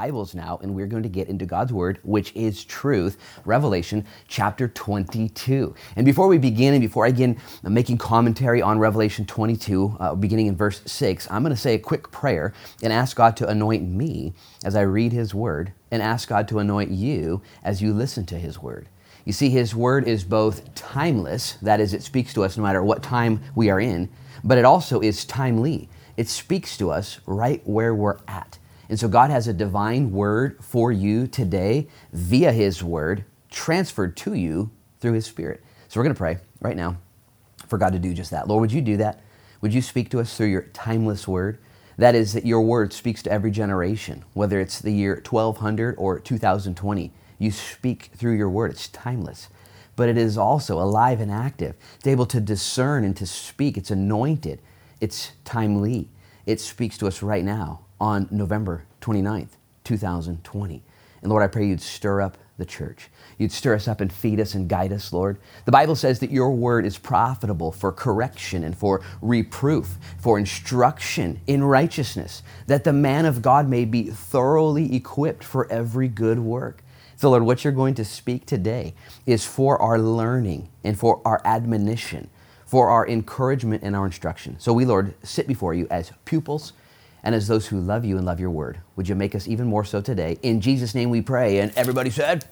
Bibles now, and we're going to get into God's Word, which is truth, Revelation chapter 22. And before we begin, and before I begin making commentary on Revelation 22, uh, beginning in verse 6, I'm going to say a quick prayer and ask God to anoint me as I read His Word, and ask God to anoint you as you listen to His Word. You see, His Word is both timeless, that is, it speaks to us no matter what time we are in, but it also is timely. It speaks to us right where we're at. And so God has a divine word for you today via His word transferred to you through His Spirit. So we're going to pray right now for God to do just that. Lord, would you do that? Would you speak to us through your timeless word? That is, that your word speaks to every generation, whether it's the year 1200 or 2020. You speak through your word, it's timeless. But it is also alive and active. It's able to discern and to speak. It's anointed. It's timely. It speaks to us right now on November 29th, 2020. And Lord, I pray you'd stir up the church. You'd stir us up and feed us and guide us, Lord. The Bible says that your word is profitable for correction and for reproof, for instruction in righteousness, that the man of God may be thoroughly equipped for every good work. So, Lord, what you're going to speak today is for our learning and for our admonition, for our encouragement and our instruction. So, we, Lord, sit before you as pupils and as those who love you and love your word. Would you make us even more so today? In Jesus' name we pray. And everybody said,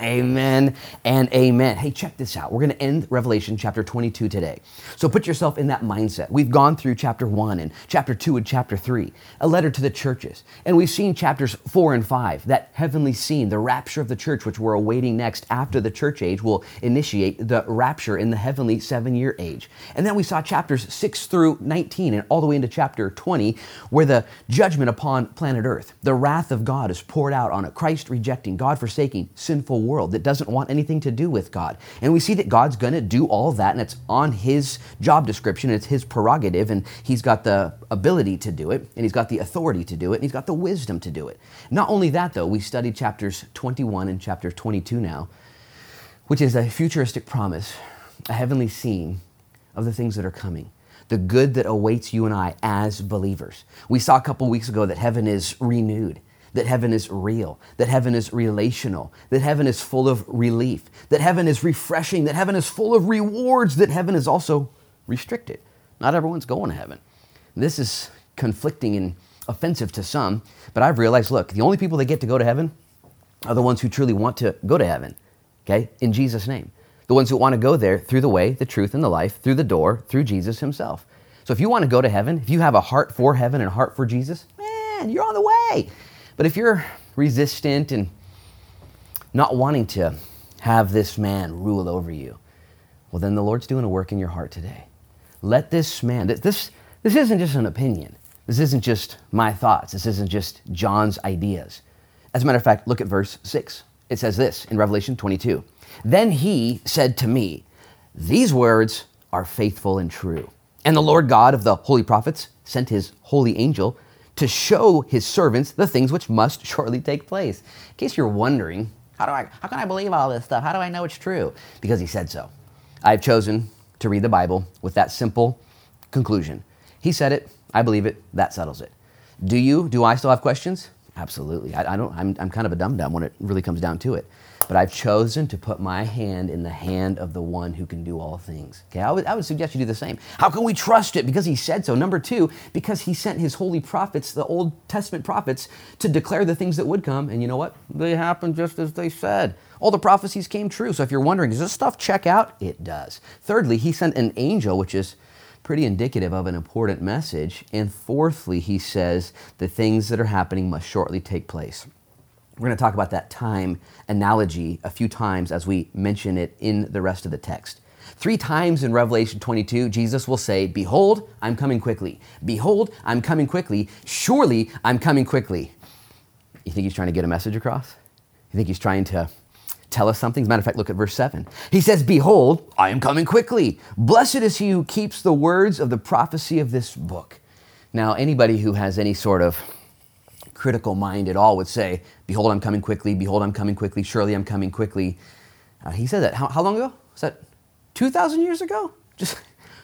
Amen and amen. Hey, check this out. We're going to end Revelation chapter 22 today. So put yourself in that mindset. We've gone through chapter 1 and chapter 2 and chapter 3, a letter to the churches. And we've seen chapters 4 and 5, that heavenly scene, the rapture of the church, which we're awaiting next after the church age will initiate the rapture in the heavenly seven year age. And then we saw chapters 6 through 19 and all the way into chapter 20, where the judgment upon planet Earth, the wrath of God is poured out on a Christ rejecting, God forsaking, sinful world that doesn't want anything to do with God. And we see that God's going to do all that, and it's on His job description, it's His prerogative, and He's got the ability to do it, and He's got the authority to do it, and He's got the wisdom to do it. Not only that, though, we studied chapters 21 and chapter 22 now, which is a futuristic promise, a heavenly scene of the things that are coming the good that awaits you and I as believers. We saw a couple weeks ago that heaven is renewed that heaven is real, that heaven is relational, that heaven is full of relief, that heaven is refreshing, that heaven is full of rewards, that heaven is also restricted. Not everyone's going to heaven. This is conflicting and offensive to some, but I've realized look, the only people that get to go to heaven are the ones who truly want to go to heaven, okay, in Jesus' name. The ones who want to go there through the way, the truth, and the life, through the door, through Jesus Himself. So if you want to go to heaven, if you have a heart for heaven and a heart for Jesus, man, you're on the way. But if you're resistant and not wanting to have this man rule over you, well, then the Lord's doing a work in your heart today. Let this man, this, this isn't just an opinion. This isn't just my thoughts. This isn't just John's ideas. As a matter of fact, look at verse 6. It says this in Revelation 22 Then he said to me, These words are faithful and true. And the Lord God of the holy prophets sent his holy angel to show his servants the things which must shortly take place. In case you're wondering, how do I how can I believe all this stuff? How do I know it's true? Because he said so. I've chosen to read the Bible with that simple conclusion. He said it, I believe it, that settles it. Do you? Do I still have questions? Absolutely. I, I don't I'm, I'm kind of a dum dum when it really comes down to it but I've chosen to put my hand in the hand of the one who can do all things. Okay, I would, I would suggest you do the same. How can we trust it? Because he said so. Number two, because he sent his holy prophets, the Old Testament prophets, to declare the things that would come. And you know what? They happened just as they said. All the prophecies came true. So if you're wondering, does this stuff check out? It does. Thirdly, he sent an angel, which is pretty indicative of an important message. And fourthly, he says the things that are happening must shortly take place. We're going to talk about that time analogy a few times as we mention it in the rest of the text. Three times in Revelation 22, Jesus will say, Behold, I'm coming quickly. Behold, I'm coming quickly. Surely, I'm coming quickly. You think he's trying to get a message across? You think he's trying to tell us something? As a matter of fact, look at verse 7. He says, Behold, I am coming quickly. Blessed is he who keeps the words of the prophecy of this book. Now, anybody who has any sort of critical mind at all would say, Behold, I'm coming quickly. Behold, I'm coming quickly. Surely I'm coming quickly. Uh, he said that. How, how long ago? Was that 2,000 years ago? Just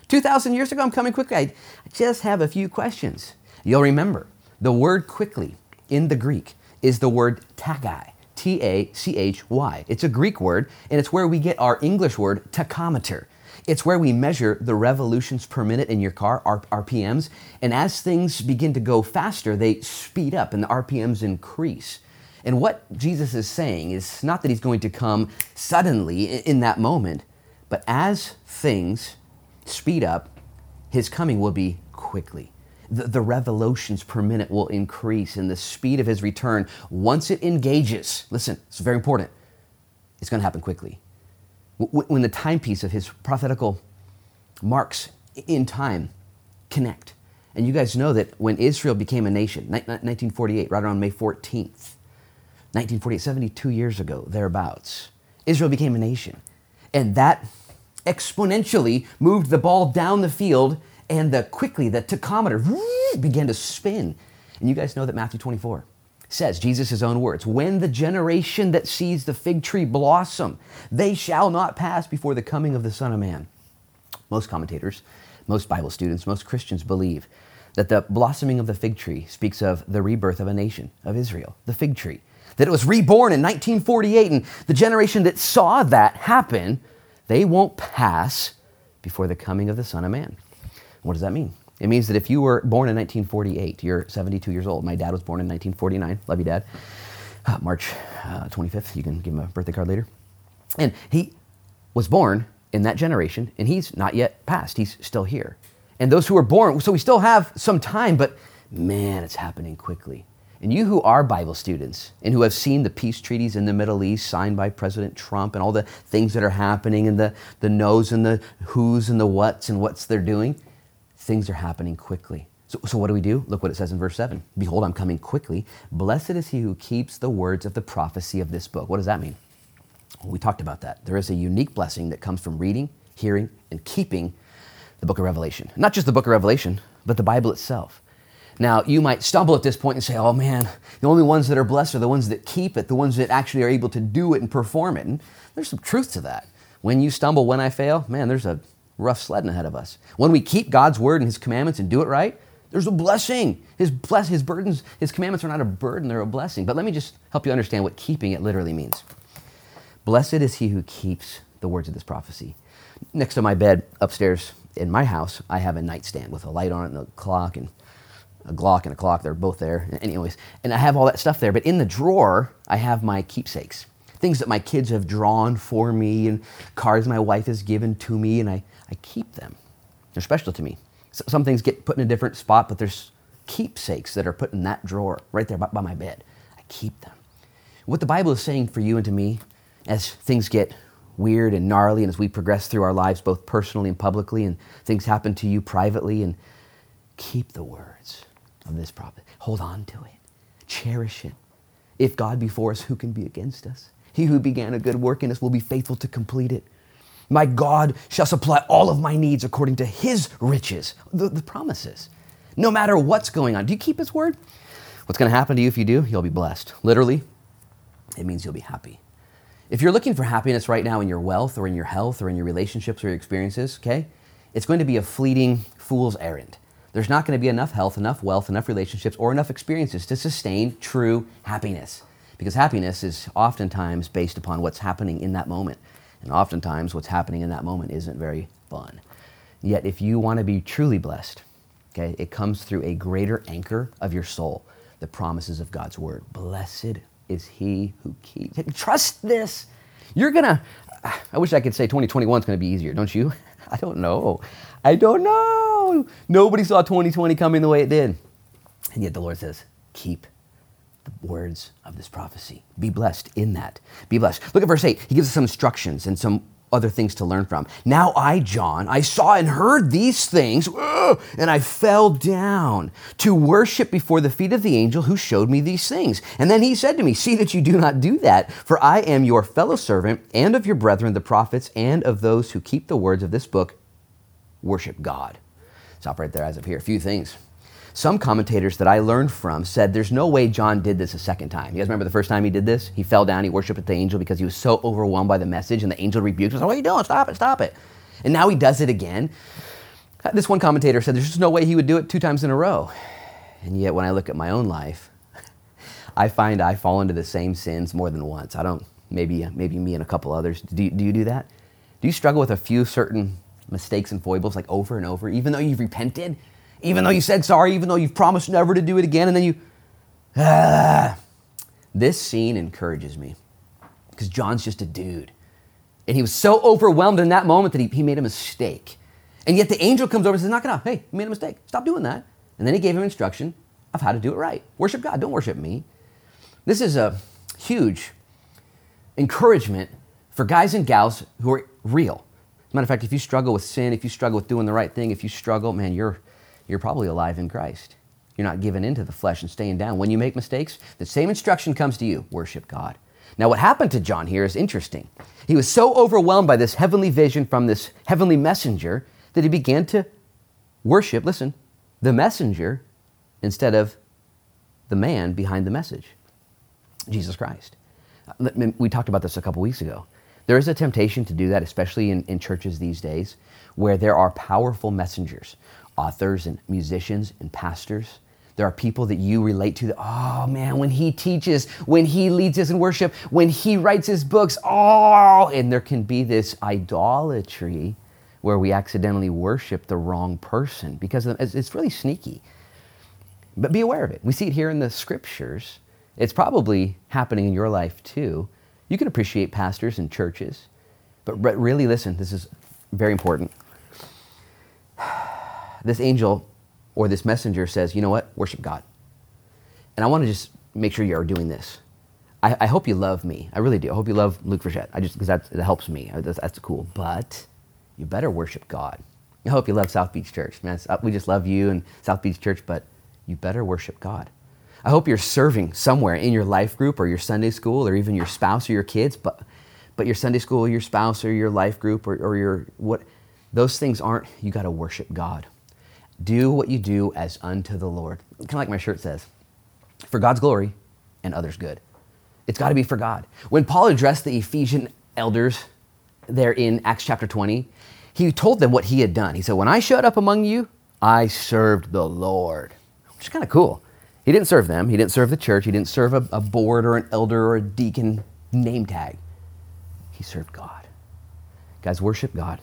2,000 years ago, I'm coming quickly. I just have a few questions. You'll remember the word quickly in the Greek is the word tachy. T A C H Y. It's a Greek word, and it's where we get our English word tachometer. It's where we measure the revolutions per minute in your car, RPMs, and as things begin to go faster, they speed up and the RPMs increase. And what Jesus is saying is not that he's going to come suddenly in that moment, but as things speed up, his coming will be quickly. The, the, revolutions per minute will increase, and the speed of his return, once it engages, listen, it's very important, it's going to happen quickly. When the timepiece of his prophetical marks in time connect, and you guys know that when Israel became a nation, 1948, right around May 14th, 1948, 72 years ago, thereabouts, Israel became a nation. And that exponentially moved the ball down the field, and the quickly the tachometer began to spin. And you guys know that Matthew 24 says, Jesus' own words, when the generation that sees the fig tree blossom, they shall not pass before the coming of the Son of Man. Most commentators, most Bible students, most Christians believe that the blossoming of the fig tree speaks of the rebirth of a nation, of Israel, the fig tree. That it was reborn in 1948, and the generation that saw that happen they won't pass before the coming of the Son of Man. What does that mean? It means that if you were born in 1948, you're 72 years old. My dad was born in 1949. Love you, Dad. Uh, March uh, 25th. You can give him a birthday card later. And he was born in that generation, and he's not yet passed. He's still here. And those who were born, so we still have some time, but man, it's happening quickly. And you who are Bible students and who have seen the peace treaties in the Middle East signed by President Trump and all the things that are happening and the, the no's and the who's and the what's and what's they're doing, things are happening quickly. So, so what do we do? Look what it says in verse 7. Behold, I'm coming quickly. Blessed is he who keeps the words of the prophecy of this book. What does that mean? Well, we talked about that. There is a unique blessing that comes from reading, hearing, and keeping the book of Revelation. Not just the book of Revelation, but the Bible itself. Now, you might stumble at this point and say, oh man, the only ones that are blessed are the ones that keep it, the ones that actually are able to do it and perform it. And there's some truth to that. When you stumble, when I fail, man, there's a rough sledding ahead of us. When we keep God's word and his commandments and do it right, there's a blessing. His, bless, his burdens, his commandments are not a burden, they're a blessing. But let me just help you understand what keeping it literally means. Blessed is he who keeps the words of this prophecy. Next to my bed upstairs in my house, I have a nightstand with a light on it and a clock and a Glock and a clock. They're both there. Anyways, and I have all that stuff there. But in the drawer, I have my keepsakes, things that my kids have drawn for me, and cards my wife has given to me, and I, I keep them. They're special to me. So, some things get put in a different spot, but there's keepsakes that are put in that drawer right there by, by my bed. I keep them. What the Bible is saying for you and to me, as things get weird and gnarly, and as we progress through our lives, both personally and publicly, and things happen to you privately, and keep the words of this prophet. Hold on to it, cherish it. If God be for us, who can be against us? He who began a good work in us will be faithful to complete it. My God shall supply all of my needs according to his riches, the, the promises. No matter what's going on. Do you keep his word? What's going to happen to you if you do? You'll be blessed. Literally, it means you'll be happy. If you're looking for happiness right now in your wealth or in your health or in your relationships or your experiences, okay, it's going to be a fleeting fool's errand there's not going to be enough health, enough wealth, enough relationships, or enough experiences to sustain true happiness. Because happiness is oftentimes based upon what's happening in that moment. And oftentimes, what's happening in that moment isn't very fun. Yet, if you want to be truly blessed, okay, it comes through a greater anchor of your soul, the promises of God's word. Blessed is he who keeps. Trust this. You're going to, I wish I could say 2021 is going to be easier, don't you? I don't know. I don't know. Nobody saw 2020 coming the way it did. And yet the Lord says, keep the words of this prophecy. Be blessed in that. Be blessed. Look at verse 8. He gives us some instructions and some other things to learn from. Now I, John, I saw and heard these things, and I fell down to worship before the feet of the angel who showed me these things. And then he said to me, See that you do not do that, for I am your fellow servant and of your brethren, the prophets, and of those who keep the words of this book. Worship God. Stop right there as of here. A few things. Some commentators that I learned from said there's no way John did this a second time. You guys remember the first time he did this? He fell down, he worshiped the angel because he was so overwhelmed by the message, and the angel rebuked him. What are you doing? Stop it, stop it. And now he does it again. This one commentator said there's just no way he would do it two times in a row. And yet, when I look at my own life, I find I fall into the same sins more than once. I don't, maybe, maybe me and a couple others. Do, do you do that? Do you struggle with a few certain mistakes and foibles like over and over, even though you've repented, even though you said sorry, even though you've promised never to do it again, and then you, ah. This scene encourages me because John's just a dude. And he was so overwhelmed in that moment that he, he made a mistake. And yet the angel comes over and says, Knock it off. Hey, you made a mistake. Stop doing that. And then he gave him instruction of how to do it right. Worship God, don't worship me. This is a huge encouragement for guys and gals who are real. As a matter of fact, if you struggle with sin, if you struggle with doing the right thing, if you struggle, man, you're, you're probably alive in Christ. You're not giving into the flesh and staying down. When you make mistakes, the same instruction comes to you worship God. Now, what happened to John here is interesting. He was so overwhelmed by this heavenly vision from this heavenly messenger that he began to worship, listen, the messenger instead of the man behind the message, Jesus Christ. We talked about this a couple weeks ago. There is a temptation to do that, especially in, in churches these days, where there are powerful messengers, authors and musicians and pastors. There are people that you relate to that, oh man, when he teaches, when he leads us in worship, when he writes his books, oh, and there can be this idolatry where we accidentally worship the wrong person because it's really sneaky. But be aware of it. We see it here in the scriptures. It's probably happening in your life too. You can appreciate pastors and churches, but really listen, this is very important. This angel or this messenger says, you know what, worship God. And I want to just make sure you are doing this. I, I, hope you love me. I really do. I hope you love Luke Frechette. I just because that helps me. That's, that's cool. But you better worship God. I hope you love South Beach Church, man. Uh, we just love you and South Beach Church, but you better worship God. I hope you're serving somewhere in your life group or your Sunday school or even your spouse or your kids, but, but your Sunday school, your spouse or your life group or, or your what, those things aren't, you got to worship God. Do what you do as unto the Lord. Kind of like my shirt says, for God's glory and others' good. It's got to be for God. When Paul addressed the Ephesian elders there in Acts chapter 20, he told them what he had done. He said, When I showed up among you, I served the Lord which is kind of cool. He didn't serve them, he didn't serve the church, he didn't serve a, a board or an elder or a deacon name tag. He served God. Guys, worship God.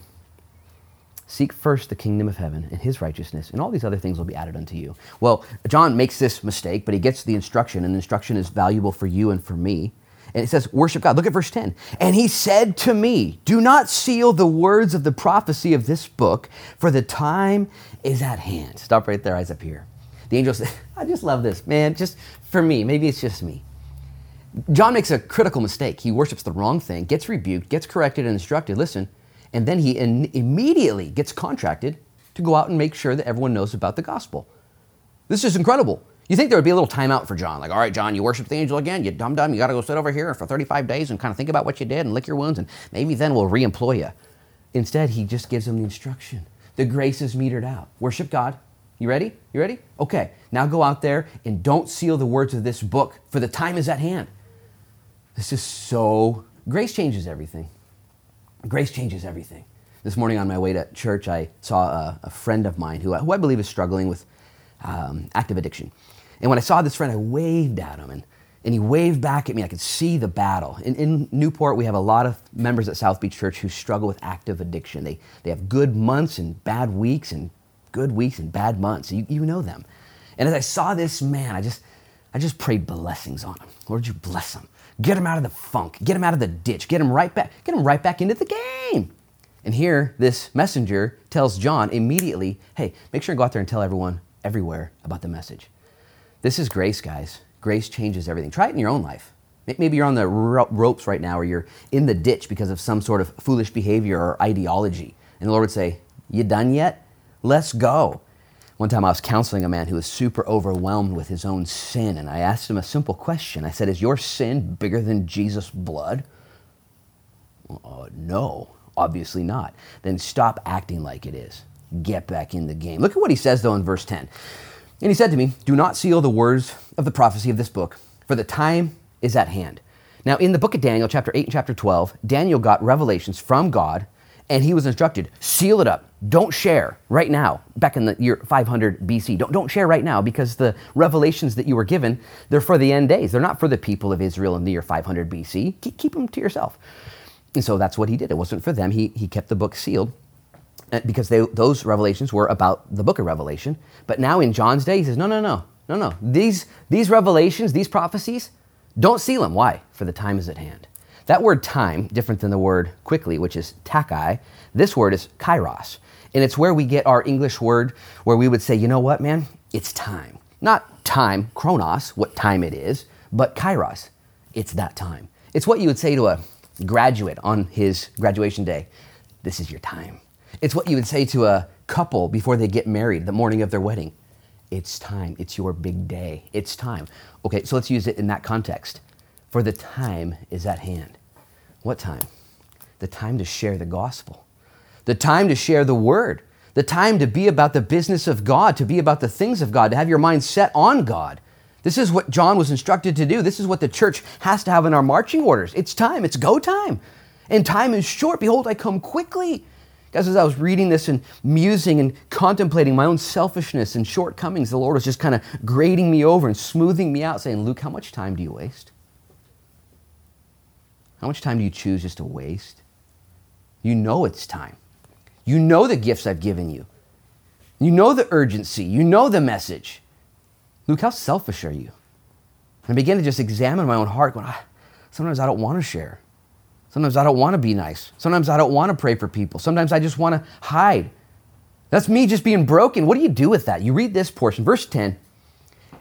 Seek first the kingdom of heaven and his righteousness, and all these other things will be added unto you. Well, John makes this mistake, but he gets the instruction, and the instruction is valuable for you and for me. And it says, Worship God. Look at verse 10. And he said to me, Do not seal the words of the prophecy of this book, for the time is at hand. Stop right there, eyes up here. The angel said, I just love this, man. Just for me, maybe it's just me. John makes a critical mistake. He worships the wrong thing, gets rebuked, gets corrected and instructed, listen, and then he in- immediately gets contracted to go out and make sure that everyone knows about the gospel. This is incredible. You think there would be a little timeout for John, like, all right, John, you worship the angel again, you dumb dumb, you got to go sit over here for 35 days and kind of think about what you did and lick your wounds, and maybe then we'll reemploy you. Instead, he just gives him the instruction. The grace is metered out. Worship God, you ready? You ready? Okay, now go out there and don't seal the words of this book, for the time is at hand. This is so, grace changes everything. Grace changes everything. This morning on my way to church, I saw a, a friend of mine who, who I believe is struggling with um, active addiction. And when I saw this friend, I waved at him, and, and he waved back at me. I could see the battle. In, in Newport, we have a lot of members at South Beach Church who struggle with active addiction. They, they have good months and bad weeks and good weeks and bad months. You, you know them. And as I saw this man, I just, I just prayed blessings on him. Lord, you bless him. Get him out of the funk. Get him out of the ditch. Get him right back. Get him right back into the game. And here, this messenger tells John immediately, hey, make sure and go out there and tell everyone everywhere about the message. This is grace, guys. Grace changes everything. Try it in your own life. Maybe you're on the ropes right now or you're in the ditch because of some sort of foolish behavior or ideology. And the Lord would say, You done yet? Let's go. One time I was counseling a man who was super overwhelmed with his own sin, and I asked him a simple question. I said, Is your sin bigger than Jesus' blood? Uh, no, obviously not. Then stop acting like it is. Get back in the game. Look at what he says, though, in verse 10. And he said to me, Do not seal the words of the prophecy of this book, for the time is at hand. Now, in the book of Daniel, chapter 8 and chapter 12, Daniel got revelations from God And he was instructed, seal it up. Don't share right now, back in the year 500 BC. Don't, don't share right now because the revelations that you were given, they're for the end days. They're not for the people of Israel in the year 500 BC. Keep, keep them to yourself. And so that's what he did. It wasn't for them. He, he kept the book sealed uh, because they, those revelations were about the book of Revelation. But now in John's day, he says, no, no, no, no, no. These, these revelations, these prophecies, don't seal them. Why? For the time is at hand. That word time, different than the word quickly, which is tachei, this word is kairos. And it's where we get our English word where we would say, you know what, man? It's time. Not time, chronos, what time it is, but kairos. It's that time. It's what you would say to a graduate on his graduation day. This is your time. It's what you would say to a couple before they get married, the morning of their wedding. It's time. It's your big day. It's time. Okay, so let's use it in that context. For the time is at hand. What time? The time to share the gospel, the time to share the word, the time to be about the business of God, to be about the things of God, to have your mind set on God. This is what John was instructed to do. This is what the church has to have in our marching orders. It's time, it's go time. And time is short. Behold, I come quickly. Guys, as I was reading this and musing and contemplating my own selfishness and shortcomings, the Lord was just kind of grading me over and smoothing me out, saying, Luke, how much time do you waste? How much time do you choose just to waste? You know it's time. You know the gifts I've given you. You know the urgency. You know the message. Luke, how selfish are you? And I began to just examine my own heart, going, ah, sometimes I don't want to share. Sometimes I don't want to be nice. Sometimes I don't want to pray for people. Sometimes I just want to hide. That's me just being broken. What do you do with that? You read this portion, verse 10.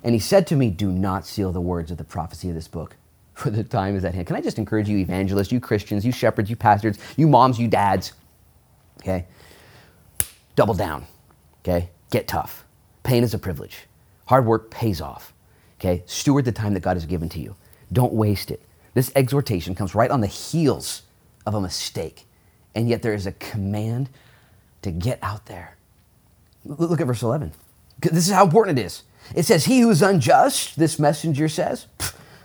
And he said to me, Do not seal the words of the prophecy of this book, for the time is at hand. Can I just encourage you, evangelists, you Christians, you shepherds, you pastors, you moms, you dads, okay? Double down, okay? Get tough. Pain is a privilege. Hard work pays off, okay? Steward the time that God has given to you. Don't waste it. This exhortation comes right on the heels of a mistake, and yet there is a command to get out there. Look at verse 11. This is how important it is. It says, He who is unjust, this messenger says,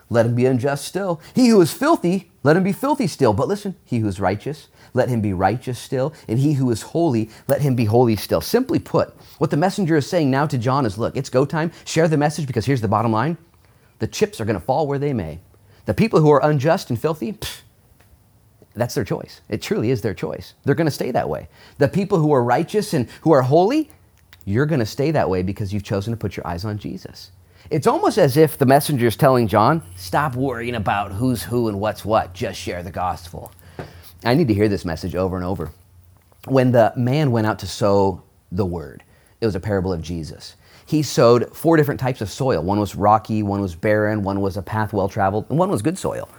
let him be unjust still. He who is filthy, let him be filthy still. But listen, he who is righteous, let him be righteous still. And he who is holy, let him be holy still. Simply put, what the messenger is saying now to John is look, it's go time. Share the message because here's the bottom line the chips are going to fall where they may. The people who are unjust and filthy, that's their choice. It truly is their choice. They're going to stay that way. The people who are righteous and who are holy, you're going to stay that way because you've chosen to put your eyes on Jesus. It's almost as if the messenger is telling John, stop worrying about who's who and what's what, just share the gospel. I need to hear this message over and over. When the man went out to sow the word, it was a parable of Jesus. He sowed four different types of soil. One was rocky, one was barren, one was a path well traveled, and one was good soil.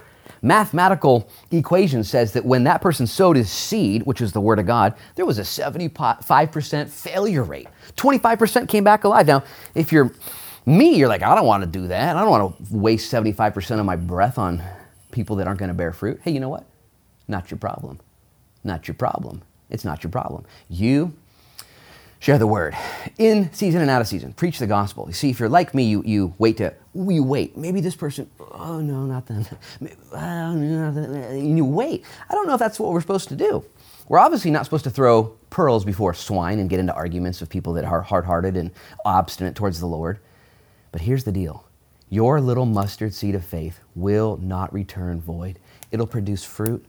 Mathematical equation says that when that person sowed his seed, which is the word of God, there was a 75% failure rate. 25% came back alive. Now, if you're me, you're like, I don't want to do that. I don't want to waste 75% of my breath on people that aren't going to bear fruit. Hey, you know what? Not your problem. Not your problem. It's not your problem. You share the word in season and out of season. Preach the gospel. You see, if you're like me, you, you wait to, you wait. Maybe this person, oh no, not them. Oh, and you wait. I don't know if that's what we're supposed to do. We're obviously not supposed to throw pearls before swine and get into arguments with people that are hard hearted and obstinate towards the Lord. But here's the deal your little mustard seed of faith will not return void, it'll produce fruit.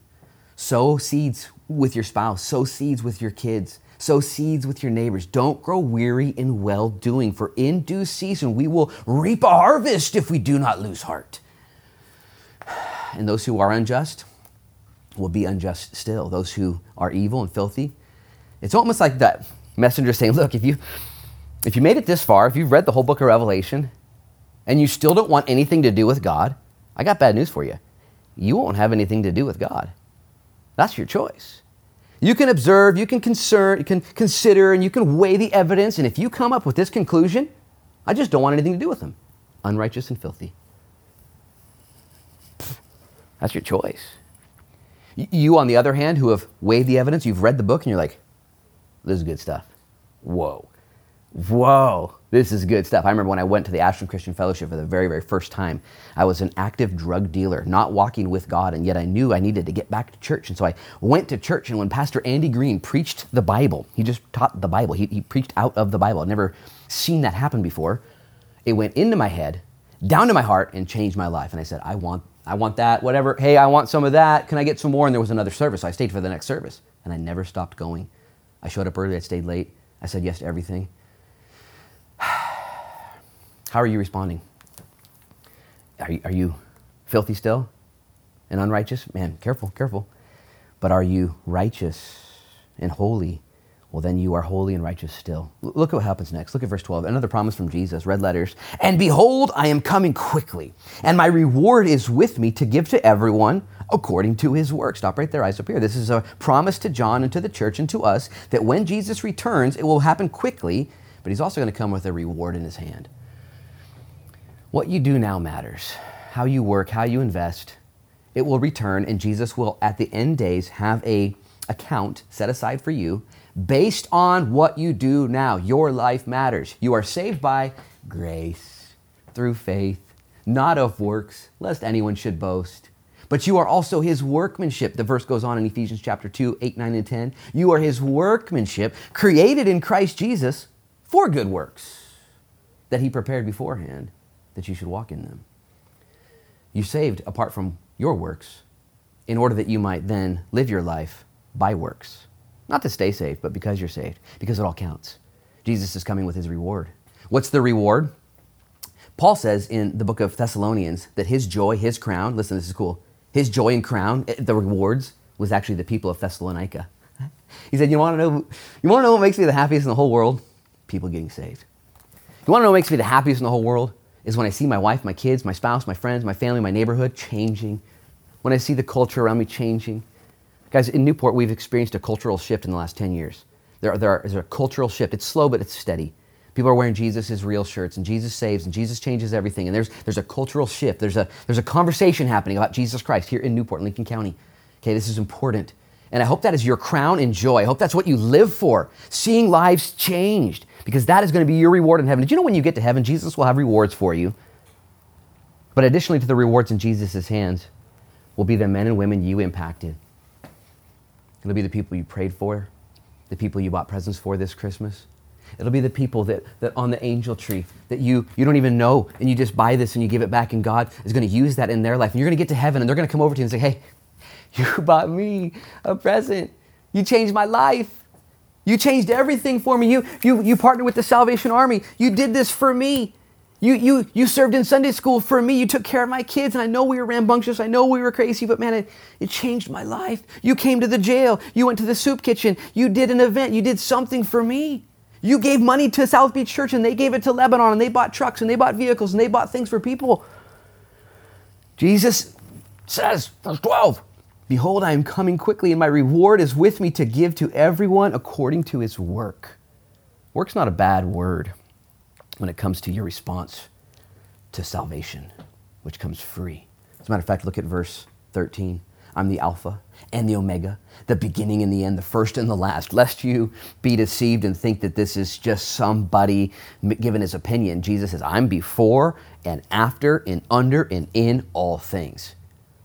Sow seeds with your spouse, sow seeds with your kids, sow seeds with your neighbors. Don't grow weary in well doing, for in due season we will reap a harvest if we do not lose heart. And those who are unjust will be unjust still. Those who are evil and filthy, it's almost like that messenger saying, Look, if you if you made it this far, if you've read the whole book of Revelation, and you still don't want anything to do with God, I got bad news for you. You won't have anything to do with God. That's your choice. You can observe, you can concern, you can consider, and you can weigh the evidence. And if you come up with this conclusion, I just don't want anything to do with them. Unrighteous and filthy. That's your choice. You, on the other hand, who have weighed the evidence, you've read the book, and you're like, this is good stuff. Whoa. Whoa, this is good stuff. I remember when I went to the Ashland Christian Fellowship for the very, very first time, I was an active drug dealer, not walking with God, and yet I knew I needed to get back to church. And so I went to church, and when Pastor Andy Green preached the Bible, he just taught the Bible, he, he preached out of the Bible. I'd never seen that happen before. It went into my head, down to my heart, and changed my life. And I said, I want, I want that, whatever. Hey, I want some of that. Can I get some more? And there was another service. So I stayed for the next service, and I never stopped going. I showed up early, I stayed late. I said yes to everything. How are you responding? Are you, are you filthy still and unrighteous? Man, careful, careful. But are you righteous and holy? Well, then you are holy and righteous still. Look at what happens next. Look at verse 12. Another promise from Jesus, red letters. And behold, I am coming quickly, and my reward is with me to give to everyone according to his work. Stop right there, eyes up here. This is a promise to John and to the church and to us that when Jesus returns, it will happen quickly, but he's also going to come with a reward in his hand. What you do now matters. How you work, how you invest, it will return, and Jesus will, at the end days, have a account set aside for you based on what you do now. Your life matters. You are saved by grace through faith, not of works, lest anyone should boast. But you are also his workmanship. The verse goes on in Ephesians chapter 2, 8, 9, and 10. You are his workmanship, created in Christ Jesus for good works that he prepared beforehand that you should walk in them. You saved apart from your works in order that you might then live your life by works. Not to stay saved, but because you're saved, because it all counts. Jesus is coming with his reward. What's the reward? Paul says in the book of Thessalonians that his joy, his crown, listen, this is cool. His joy and crown, eh, the rewards, was actually the people of Thessalonica. He said, You want to know, you want to know what makes me the happiest in the whole world? People getting saved. You want to know what makes me the happiest in the whole world? Is when I see my wife, my kids, my spouse, my friends, my family, my neighborhood changing. When I see the culture around me changing. Guys, in Newport, we've experienced a cultural shift in the last 10 years. There, there are, there's a cultural shift. It's slow, but it's steady. People are wearing Jesus is real shirts, and Jesus saves, and Jesus changes everything. And there's, there's a cultural shift. There's a, there's a conversation happening about Jesus Christ here in Newport, Lincoln County. Okay, this is important. And I hope that is your crown and joy. I hope that's what you live for, seeing lives changed because that is going to be your reward in heaven. Did you know when you get to heaven, Jesus will have rewards for you? But additionally to the rewards in Jesus' hands will be the men and women you impacted. It'll be the people you prayed for, the people you bought presents for this Christmas. It'll be the people that, that on the angel tree that you, you don't even know and you just buy this and you give it back and God is going to use that in their life. And you're going to get to heaven and they're going to come over to you and say, hey, you bought me a present. You changed my life. You changed everything for me. You, you, you partnered with the Salvation Army. You did this for me. You, you, you served in Sunday school for me. You took care of my kids. And I know we were rambunctious. I know we were crazy, but man, it, it changed my life. You came to the jail. You went to the soup kitchen. You did an event. You did something for me. You gave money to South Beach Church and they gave it to Lebanon and they bought trucks and they bought vehicles and they bought things for people. Jesus says, verse 12, Behold, I am coming quickly, and my reward is with me to give to everyone according to his work. Work's not a bad word when it comes to your response to salvation, which comes free. As a matter of fact, look at verse 13. I'm the Alpha and the Omega, the beginning and the end, the first and the last. Lest you be deceived and think that this is just somebody giving his opinion. Jesus says, I'm before and after and under and in all things.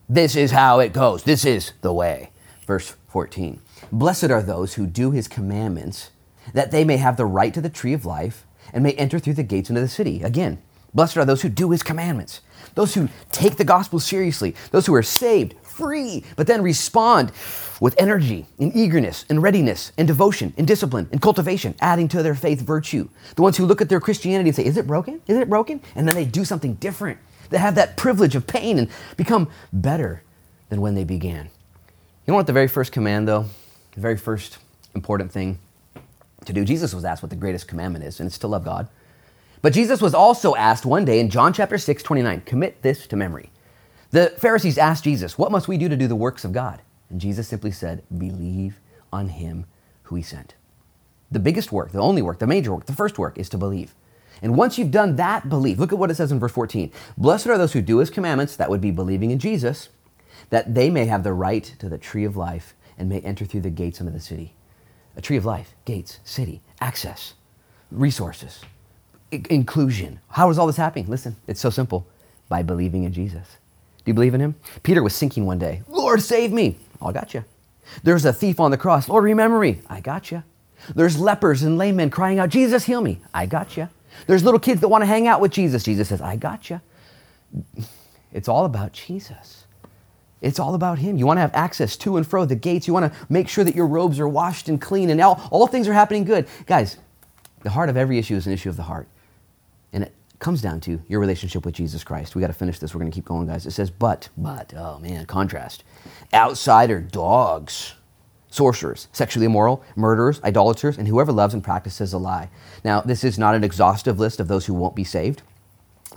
This is how it goes. This is the way. Verse 14 Blessed are those who do his commandments, that they may have the right to the tree of life and may enter through the gates into the city. Again, blessed are those who do his commandments, those who take the gospel seriously, those who are saved, free, but then respond with energy and eagerness and readiness and devotion and discipline and cultivation, adding to their faith virtue. The ones who look at their Christianity and say, Is it broken? Is it broken? And then they do something different that have that privilege of pain and become better than when they began. You know what the very first command, though? The very first important thing to do? Jesus was asked what the greatest commandment is, and it's to love God. But Jesus was also asked one day in John chapter 6, 29, commit this to memory. The Pharisees asked Jesus, What must we do to do the works of God? And Jesus simply said, Believe on him who he sent. The biggest work, the only work, the major work, the first work is to believe. And once you've done that belief, look at what it says in verse 14. Blessed are those who do his commandments, that would be believing in Jesus, that they may have the right to the tree of life and may enter through the gates into the city. A tree of life, gates, city, access. resources, I- inclusion. How is all this happening? Listen, it's so simple by believing in Jesus. Do you believe in him? Peter was sinking one day. Lord, save me. Oh, I got you. There's a thief on the cross. Lord, remember me. I got you. There's lepers and lame men crying out, Jesus, heal me. I got you. There's little kids that want to hang out with Jesus. Jesus says, I got you. It's all about Jesus. It's all about Him. You want to have access to and fro the gates. You want to make sure that your robes are washed and clean and all, all things are happening good. Guys, the heart of every issue is an issue of the heart. And it comes down to your relationship with Jesus Christ. We got to finish this. We're going to keep going, guys. It says, but, but, oh man, contrast. Outsider dogs, sorcerers, sexually immoral, murderers, idolaters, and whoever loves and practices a lie. Now, this is not an exhaustive list of those who won't be saved,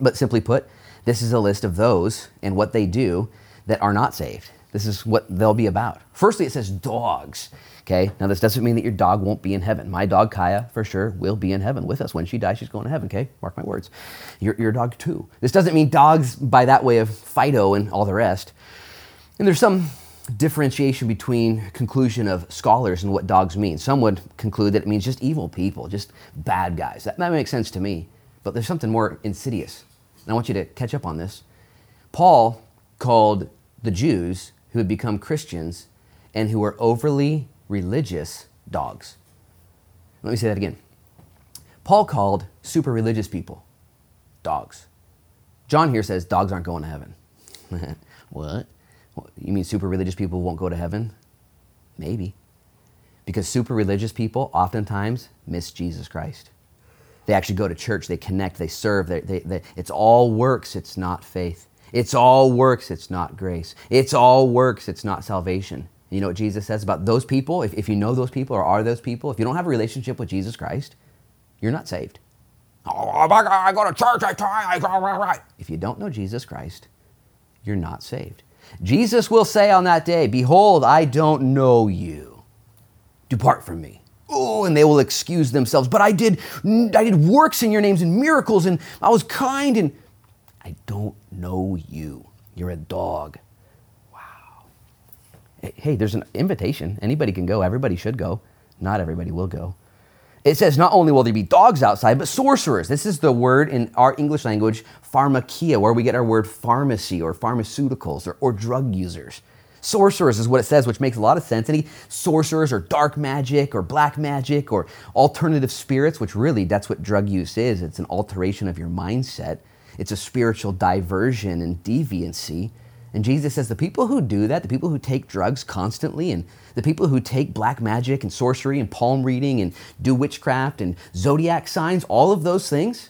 but simply put, this is a list of those and what they do that are not saved. This is what they'll be about. Firstly, it says dogs. Okay, now this doesn't mean that your dog won't be in heaven. My dog Kaya, for sure, will be in heaven with us. When she dies, she's going to heaven. Okay, mark my words. Your, your dog too. This doesn't mean dogs by that way of Fido and all the rest. And there's some differentiation between conclusion of scholars and what dogs mean. Some would conclude that it means just evil people, just bad guys. That, that makes sense to me. But there's something more insidious. And I want you to catch up on this. Paul called the Jews who had become Christians and who were overly religious dogs. Let me say that again. Paul called super religious people dogs. John here says dogs aren't going to heaven. what? You mean super religious people won't go to heaven? Maybe. Because super religious people oftentimes miss Jesus Christ. They actually go to church, they connect, they serve. They, they, they, it's all works, it's not faith. It's all works, it's not grace. It's all works, it's not salvation. You know what Jesus says about those people? If, if you know those people or are those people, if you don't have a relationship with Jesus Christ, you're not saved. Oh, I go to church, I try, I go, right. If you don't know Jesus Christ, you're not saved. Jesus will say on that day, Behold, I don't know you. Depart from me. Oh, and they will excuse themselves. But I did, I did works in your names and miracles, and I was kind, and I don't know you. You're a dog. Wow. Hey, there's an invitation. Anybody can go. Everybody should go. Not everybody will go. It says not only will there be dogs outside, but sorcerers. This is the word in our English language, pharmakia, where we get our word pharmacy or pharmaceuticals or, or drug users. Sorcerers is what it says, which makes a lot of sense. Any sorcerers or dark magic or black magic or alternative spirits, which really that's what drug use is. It's an alteration of your mindset. It's a spiritual diversion and deviancy. And Jesus says the people who do that, the people who take drugs constantly, and the people who take black magic and sorcery and palm reading and do witchcraft and zodiac signs, all of those things,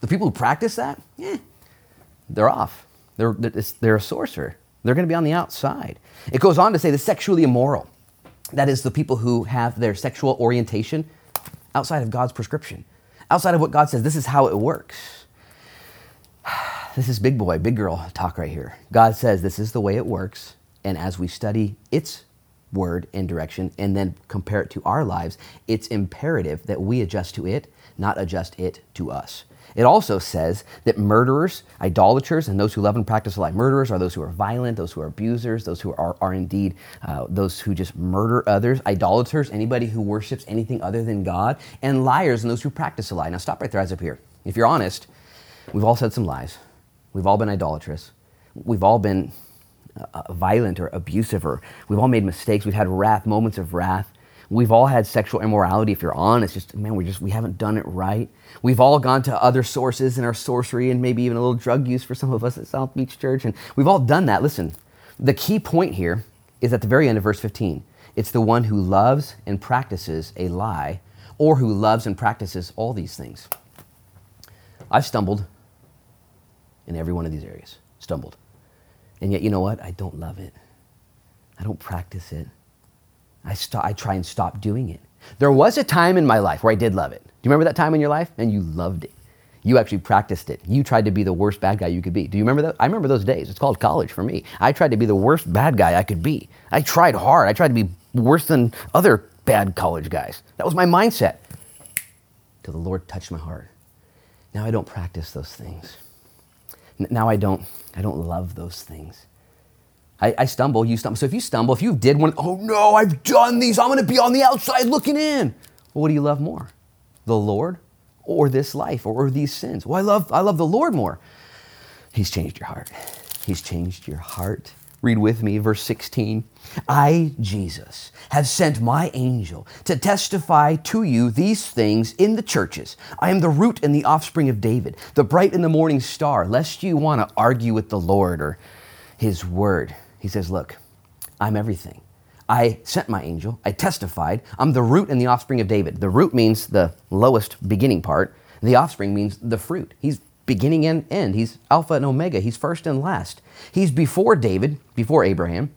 the people who practice that, eh, they're off. They're, they're a sorcerer. They're going to be on the outside. It goes on to say the sexually immoral. That is the people who have their sexual orientation outside of God's prescription, outside of what God says. This is how it works. This is big boy, big girl talk right here. God says this is the way it works. And as we study its word and direction and then compare it to our lives, it's imperative that we adjust to it, not adjust it to us. It also says that murderers, idolaters, and those who love and practice a lie. Murderers are those who are violent, those who are abusers, those who are, are indeed uh, those who just murder others. Idolaters, anybody who worships anything other than God. And liars, and those who practice a lie. Now stop right there, eyes up here. If you're honest, we've all said some lies. We've all been idolatrous. We've all been uh, violent or abusive, or we've all made mistakes. We've had wrath, moments of wrath. We've all had sexual immorality. If you're honest, just man, we just we haven't done it right. We've all gone to other sources in our sorcery and maybe even a little drug use for some of us at South Beach Church, and we've all done that. Listen, the key point here is at the very end of verse 15. It's the one who loves and practices a lie, or who loves and practices all these things. I've stumbled in every one of these areas. Stumbled. And yet, you know what? I don't love it. I don't practice it. I, st- I try and stop doing it. There was a time in my life where I did love it. Do you remember that time in your life? And you loved it. You actually practiced it. You tried to be the worst bad guy you could be. Do you remember that? I remember those days. It's called college for me. I tried to be the worst bad guy I could be. I tried hard. I tried to be worse than other bad college guys. That was my mindset. Till the Lord touched my heart. Now I don't practice those things. Now I don't, I don't love those things. I, I, stumble, you stumble. So if you stumble, if you did one, oh no, I've done these, I'm going to be on the outside looking in. Well, what do you love more? The Lord or this life or, or these sins. Well, I love, I love the Lord more. He's changed your heart. He's changed your heart. Read with me, verse 16. I, Jesus, have sent my angel to testify to you these things in the churches. I am the root and the offspring of David, the bright and the morning star, lest you want to argue with the Lord or his word. He says, Look, I'm everything. I sent my angel. I testified. I'm the root and the offspring of David. The root means the lowest beginning part. The offspring means the fruit. He's beginning and end. He's Alpha and Omega. He's first and last. He's before David, before Abraham,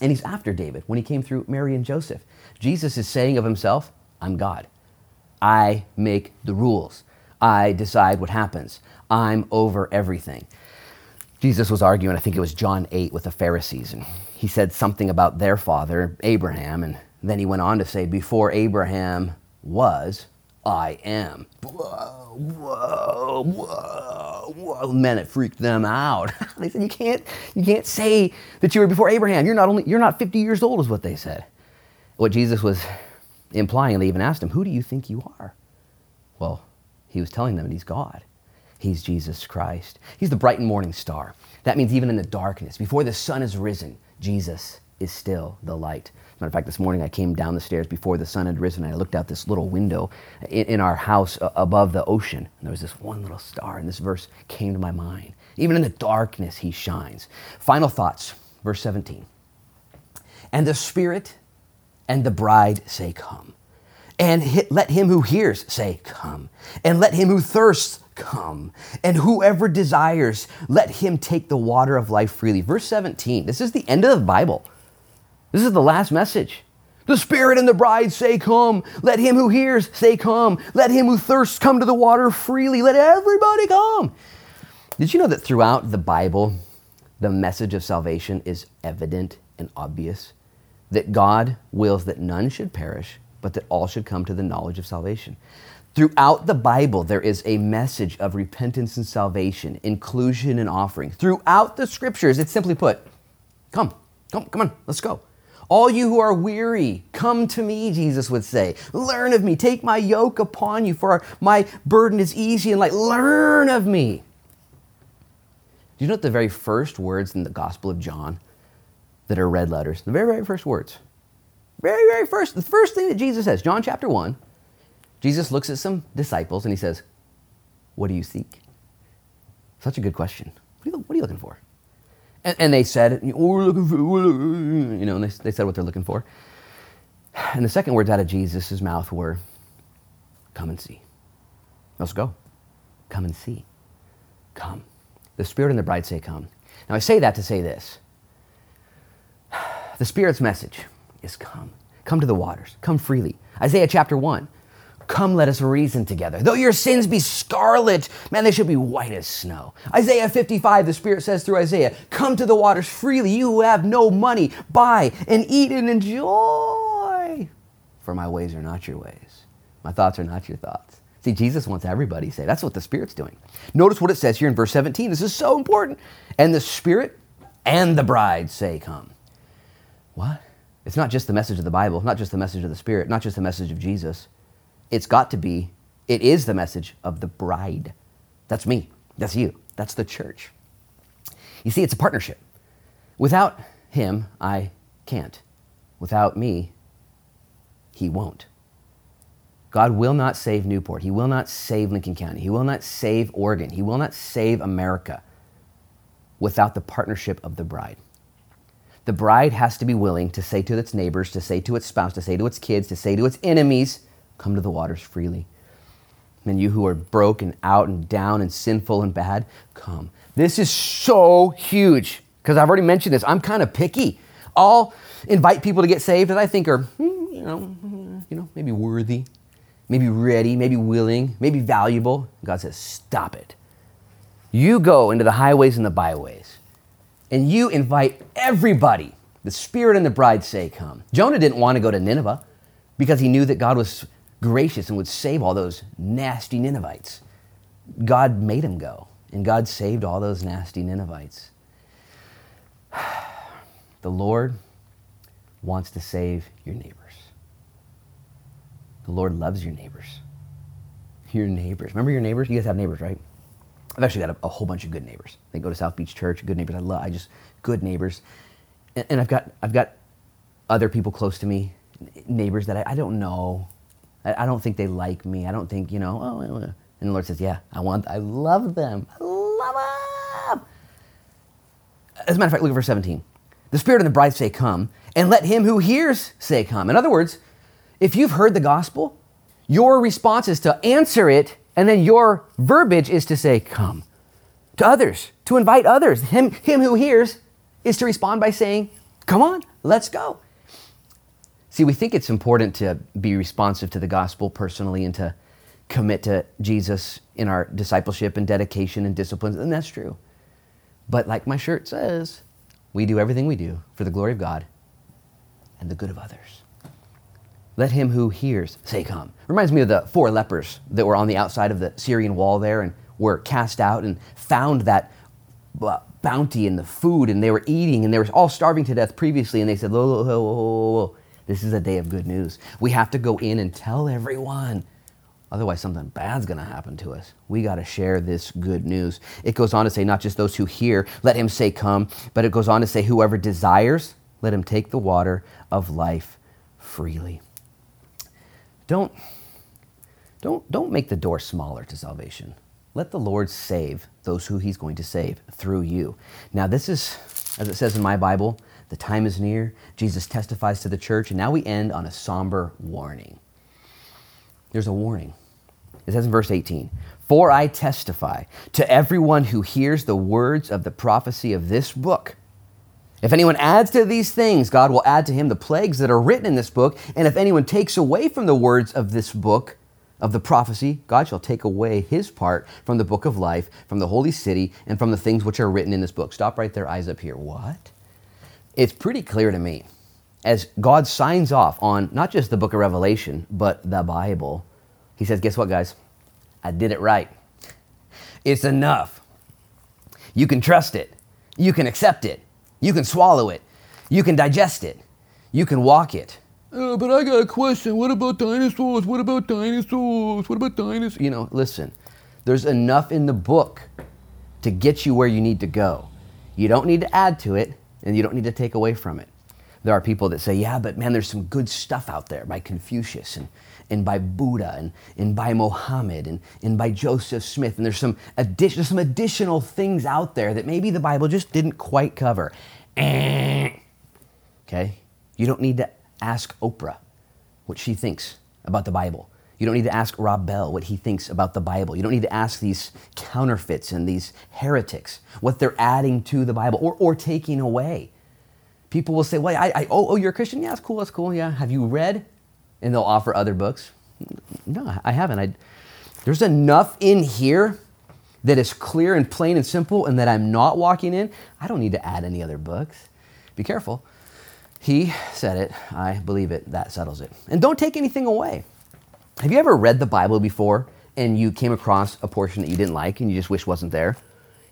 and he's after David when he came through Mary and Joseph. Jesus is saying of himself, I'm God. I make the rules. I decide what happens. I'm over everything. Jesus was arguing, I think it was John 8 with the Pharisees, and he said something about their father, Abraham, and then he went on to say, Before Abraham was, I am. Whoa, whoa, whoa, whoa. Man, it freaked them out. they said, you can't, you can't say that you were before Abraham. You're not, only, you're not 50 years old, is what they said. What Jesus was implying, they even asked him, Who do you think you are? Well, he was telling them that he's God. He's Jesus Christ. He's the bright and morning star. That means even in the darkness, before the sun has risen, Jesus is still the light. Matter of fact, this morning I came down the stairs before the sun had risen and I looked out this little window in, in our house above the ocean. And there was this one little star, and this verse came to my mind. Even in the darkness, he shines. Final thoughts, verse 17. And the Spirit and the bride say, Come. And let him who hears say, Come. And let him who thirsts come. And whoever desires, let him take the water of life freely. Verse 17. This is the end of the Bible. This is the last message. The Spirit and the bride say, Come. Let him who hears say, Come. Let him who thirsts come to the water freely. Let everybody come. Did you know that throughout the Bible, the message of salvation is evident and obvious? That God wills that none should perish, but that all should come to the knowledge of salvation. Throughout the Bible, there is a message of repentance and salvation, inclusion and offering. Throughout the scriptures, it's simply put, come, come, come on, let's go. All you who are weary, come to me, Jesus would say. Learn of me. Take my yoke upon you, for my burden is easy and light. Learn of me. Do you know the very first words in the Gospel of John that are red letters? The very, very first words. Very, very first. The first thing that Jesus says, John chapter 1, Jesus looks at some disciples and he says, What do you seek? Such a good question. What are you, what are you looking for? And, and they said, oh, we're looking for, we're looking, you know, and they, they said what they're looking for. And the second words out of Jesus' mouth were, come and see. Let's go. Come and see. Come. The Spirit and the bride say, come. Now I say that to say this. The Spirit's message is come. Come to the waters. Come freely. Isaiah chapter 1. Come, let us reason together. Though your sins be scarlet, man, they should be white as snow. Isaiah 55, the Spirit says through Isaiah, Come to the waters freely, you who have no money, buy and eat and enjoy. For my ways are not your ways, my thoughts are not your thoughts. See, Jesus wants everybody saved. That's what the Spirit's doing. Notice what it says here in verse 17. This is so important. And the Spirit and the bride say, Come. What? It's not just the message of the Bible, not just the message of the Spirit, not just the message of Jesus it's got to be, it is the message of the bride. That's me. That's you. That's the church. You see, it's a partnership. Without him, I can't. Without me, he won't. God will not save Newport. He will not save Lincoln County. He will not save Oregon. He will not save America without the partnership of the bride. The bride has to be willing to say to its neighbors, to say to its spouse, to say to its kids, to say to its enemies, Come to the waters freely. And you who are broken out and down and sinful and bad, come. This is so huge because I've already mentioned this. I'm kind of picky. I'll invite people to get saved that I think are, hmm, you know, you know, maybe worthy, maybe ready, maybe willing, maybe valuable. God says, stop it. You go into the highways and the byways and you invite everybody. The Spirit and the bride say, Come. Jonah didn't want to go to Nineveh because he knew that God was gracious and would save all those nasty Ninevites. God made him go, and God saved all those nasty Ninevites. The Lord wants to save your neighbors. The Lord loves your neighbors. your neighbors. Remember your neighbors? You guys have neighbors, right? I've actually got a, a whole bunch of good neighbors. They go to South Beach Church, good neighbors. I love, I just, good neighbors. And, and I've got, I've got other people close to me, neighbors that I, I don't know. I, I, don't think they like me. I don't think, you know, oh, uh. and the Lord says, yeah, I want, I love them. I love them. As a matter of fact, look at verse 17. The Spirit and the bride say, come, and let him who hears say, come. In other words, if you've heard the gospel, your response is to answer it, and then your verbiage is to say, come. To others, to invite others. Him, him who hears is to respond by saying, come on, let's go. See, we think it's important to be responsive to the gospel personally and to commit to Jesus in our discipleship and dedication and disciplines, and that's true. But like my shirt says, we do everything we do for the glory of God and the good of others. Let him who hears say, Come. Reminds me of the four lepers that were on the outside of the Syrian wall there and were cast out and found that uh, bounty in the food and they were eating and they were all starving to death previously. And they said, whoa, whoa, whoa, whoa, whoa. This is a day of good news. We have to go in and tell everyone. Otherwise, something bad's going to happen to us. We got to share this good news. It goes on to say, not just those who hear, let him say, Come, but it goes on to say, Whoever desires, let him take the water of life freely. Don't, don't, don't make the door smaller to salvation. Let the Lord save those who he's going to save through you. Now, this is, as it says in my Bible, the time is near. Jesus testifies to the church, and now we end on a somber warning. There's a warning. It says in verse 18, For I testify to everyone who hears the words of the prophecy of this book if anyone adds to these things, God will add to him the plagues that are written in this book. And if anyone takes away from the words of this book, of the prophecy, God shall take away his part from the book of life, from the holy city, and from the things which are written in this book. Stop right there, eyes up here. What? It's pretty clear to me as God signs off on not just the book of Revelation, but the Bible. He says, Guess what, guys? I did it right. It's enough. You can trust it, you can accept it. You can swallow it. You can digest it. You can walk it. Uh, but I got a question. What about dinosaurs? What about dinosaurs? What about dinosaurs? You know, listen, there's enough in the book to get you where you need to go. You don't need to add to it, and you don't need to take away from it. There are people that say, yeah, but man, there's some good stuff out there by Confucius and, and by Buddha and, and by Mohammed and, and by Joseph Smith. And there's some, addition, some additional things out there that maybe the Bible just didn't quite cover. Eh. Okay? You don't need to ask Oprah what she thinks about the Bible. You don't need to ask Rob Bell what he thinks about the Bible. You don't need to ask these counterfeits and these heretics what they're adding to the Bible or, or taking away people will say, well, I, I, oh, oh, you're a Christian? Yeah, that's cool, that's cool. Yeah. Have you read? And they'll offer other books. No, I haven't. I, there's enough in here that is clear and plain and simple and that I'm not walking in. I don't need to add any other books. Be careful. He said it. I believe it. That settles it. And don't take anything away. Have you ever read the Bible before and you came across a portion that you didn't like and you just wish wasn't there?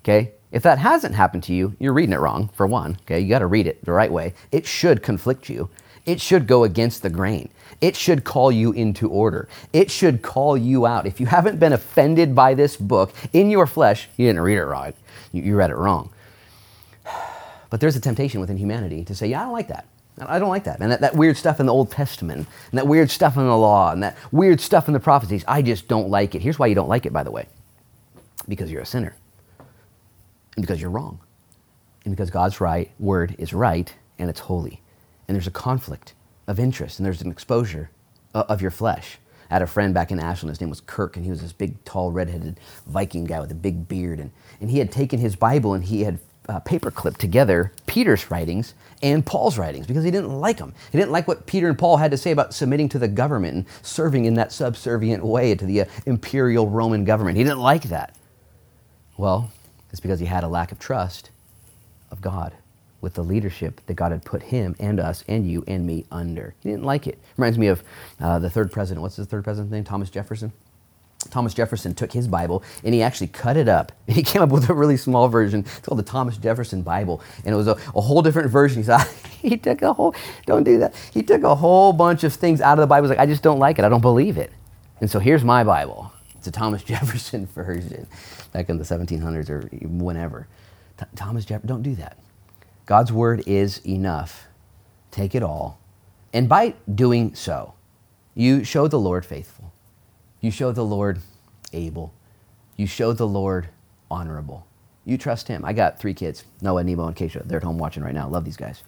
Okay? If that hasn't happened to you, you're reading it wrong, for one. Okay, you got to read it the right way. It should conflict you. It should go against the grain. It should call you into order. It should call you out. If you haven't been offended by this book in your flesh, you didn't read it right. You, you read it wrong. But there's a temptation within humanity to say, yeah, I don't like that. I don't like that. And that, that weird stuff in the Old Testament, and that weird stuff in the law, and that weird stuff in the prophecies, I just don't like it. Here's why you don't like it, by the way because you're a sinner and because you're wrong. And because God's right word is right and it's holy. And there's a conflict of interest and there's an exposure of your flesh. I had a friend back in Ashland, his name was Kirk, and he was this big, tall, redheaded Viking guy with a big beard. And, and he had taken his Bible and he had uh, paperclipped together Peter's writings and Paul's writings because he didn't like them. He didn't like what Peter and Paul had to say about submitting to the government and serving in that subservient way to the uh, imperial Roman government. He didn't like that. Well, it's because he had a lack of trust of God with the leadership that God had put him and us and you and me under. He didn't like it. Reminds me of uh, the third president. What's the third president's name? Thomas Jefferson. Thomas Jefferson took his Bible and he actually cut it up. He came up with a really small version. It's called the Thomas Jefferson Bible. And it was a, a whole different version. He said, he took a whole, don't do that. He took a whole bunch of things out of the Bible. He's like, I just don't like it. I don't believe it. And so here's my Bible. It's a Thomas Jefferson version back in the 1700s or whenever. Th- Thomas Jefferson, don't do that. God's word is enough. Take it all. And by doing so, you show the Lord faithful. You show the Lord able. You show the Lord honorable. You trust Him. I got three kids Noah, Nemo, and Keisha. They're at home watching right now. Love these guys.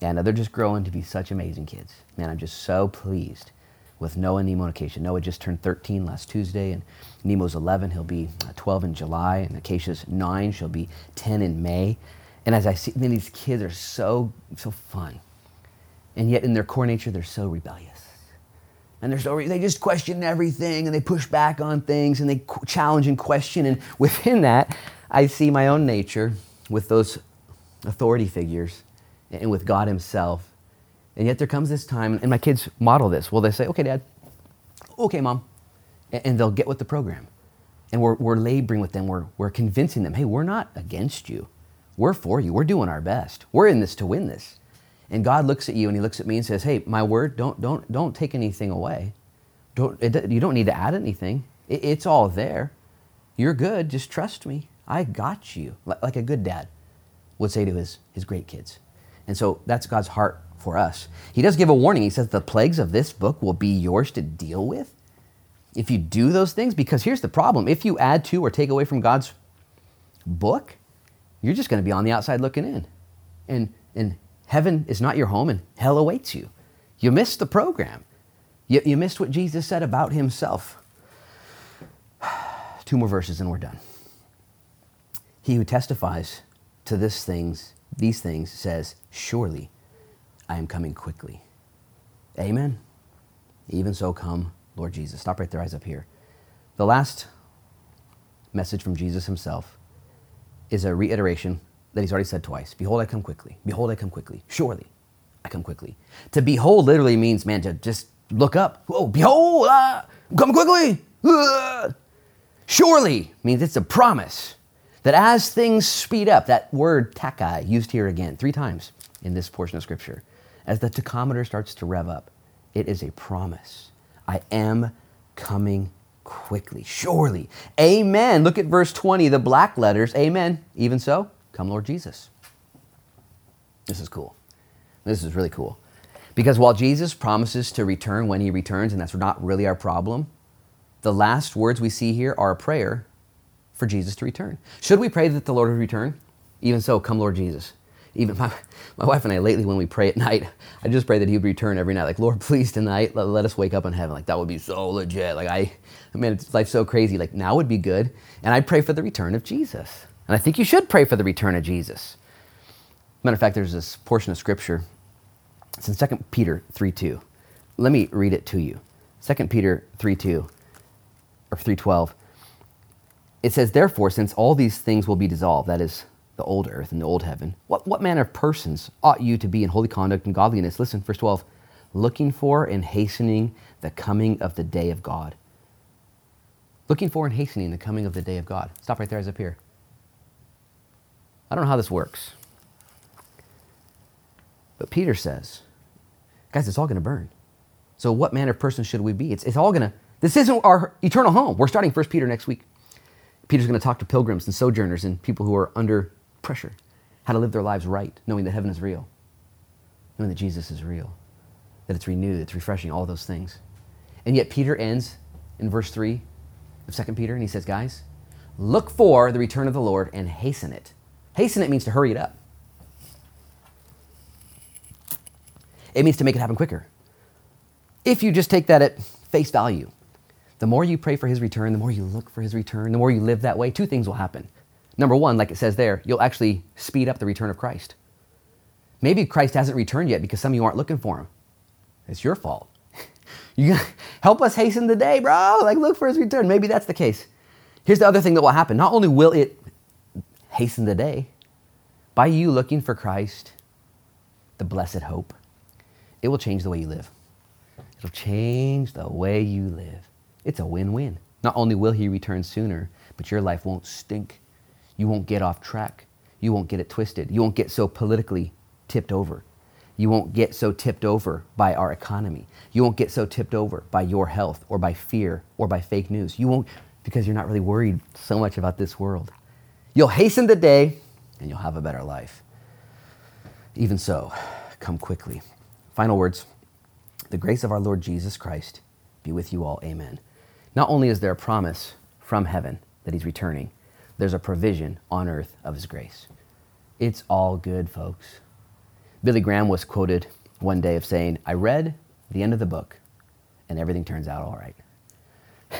And uh, they're just growing to be such amazing kids. Man, I'm just so pleased with Noah, Nemo, and Acacia. Noah just turned 13 last Tuesday, and Nemo's 11. He'll be uh, 12 in July, and Acacia's 9. She'll be 10 in May. And as I see, man, these kids are so, so fun. And yet, in their core nature, they're so rebellious. And they're so, they just question everything, and they push back on things, and they challenge and question. And within that, I see my own nature with those authority figures and with God Himself. And yet there comes this time, and my kids model this. Well, they say, okay, Dad, okay, Mom. And they'll get with the program. And we're, we're laboring with them, we're, we're convincing them, hey, we're not against you. We're for you. We're doing our best. We're in this to win this. And God looks at you and He looks at me and says, hey, my word, don't, don't, don't take anything away. Don't, it, you don't need to add anything. It, it's all there. You're good. Just trust me. I got you. Like a good dad would say to his, his great kids. And so that's God's heart for us. He does give a warning. He says, The plagues of this book will be yours to deal with if you do those things. Because here's the problem if you add to or take away from God's book, you're just going to be on the outside looking in. And, and heaven is not your home, and hell awaits you. You missed the program. You, you missed what Jesus said about himself. Two more verses and we're done. He who testifies to this things, these things says, Surely I am coming quickly. Amen. Even so, come, Lord Jesus. Stop right there, eyes up here. The last message from Jesus himself is a reiteration that he's already said twice Behold, I come quickly. Behold, I come quickly. Surely I come quickly. To behold literally means, man, to just look up. Oh, behold, uh, come quickly. Uh. Surely means it's a promise that as things speed up, that word takai, used here again three times in this portion of Scripture, as the tachometer starts to rev up, it is a promise. I am coming quickly, surely. Amen. Look at verse 20, the black letters. Amen. Even so, come Lord Jesus. This is cool. This is really cool. Because while Jesus promises to return when he returns, and that's not really our problem, the last words we see here are a prayer for Jesus to return. Should we pray that the Lord would return? Even so, come Lord Jesus. Even my, my wife and I lately, when we pray at night, I just pray that he would return every night. Like, Lord, please tonight, let, let us wake up in heaven. Like, that would be so legit. Like, I, I mean, life's so crazy. Like, now would be good. And I pray for the return of Jesus. And I think you should pray for the return of Jesus. Matter of fact, there's this portion of scripture. It's in 2 Peter 3 2. Let me read it to you. 2 Peter 3 2 or 312 it says, Therefore, since all these things will be dissolved, that is, the old earth and the old heaven, what, what manner of persons ought you to be in holy conduct and godliness? Listen, verse 12, looking for and hastening the coming of the day of God. Looking for and hastening the coming of the day of God. Stop right there as up here. I don't know how this works. But Peter says, guys, it's all going to burn. So what manner of person should we be? It's, it's all going to, this isn't our eternal home. We're starting First Peter next week. Peter's going to talk to pilgrims and sojourners and people who are under pressure, how to live their lives right, knowing that heaven is real, knowing that Jesus is real, that it's renewed, it's refreshing, all those things. And yet Peter ends in verse 3 of 2 Peter and he says, Guys, look for the return of the Lord and hasten it. Hasten it means to hurry it up. It means to make it happen quicker. If you just take that at face value, the more you pray for his return, the more you look for his return, the more you live that way, two things will happen. Number one, like it says there, you'll actually speed up the return of Christ. Maybe Christ hasn't returned yet because some of you aren't looking for him. It's your fault. you help us hasten the day, bro. Like look for his return. Maybe that's the case. Here's the other thing that will happen. Not only will it hasten the day, by you looking for Christ, the blessed hope, it will change the way you live. It'll change the way you live. It's a win win. Not only will he return sooner, but your life won't stink. You won't get off track. You won't get it twisted. You won't get so politically tipped over. You won't get so tipped over by our economy. You won't get so tipped over by your health or by fear or by fake news. You won't because you're not really worried so much about this world. You'll hasten the day and you'll have a better life. Even so, come quickly. Final words The grace of our Lord Jesus Christ be with you all. Amen. Not only is there a promise from heaven that he's returning, there's a provision on earth of his grace. It's all good, folks. Billy Graham was quoted one day of saying, I read the end of the book and everything turns out all right.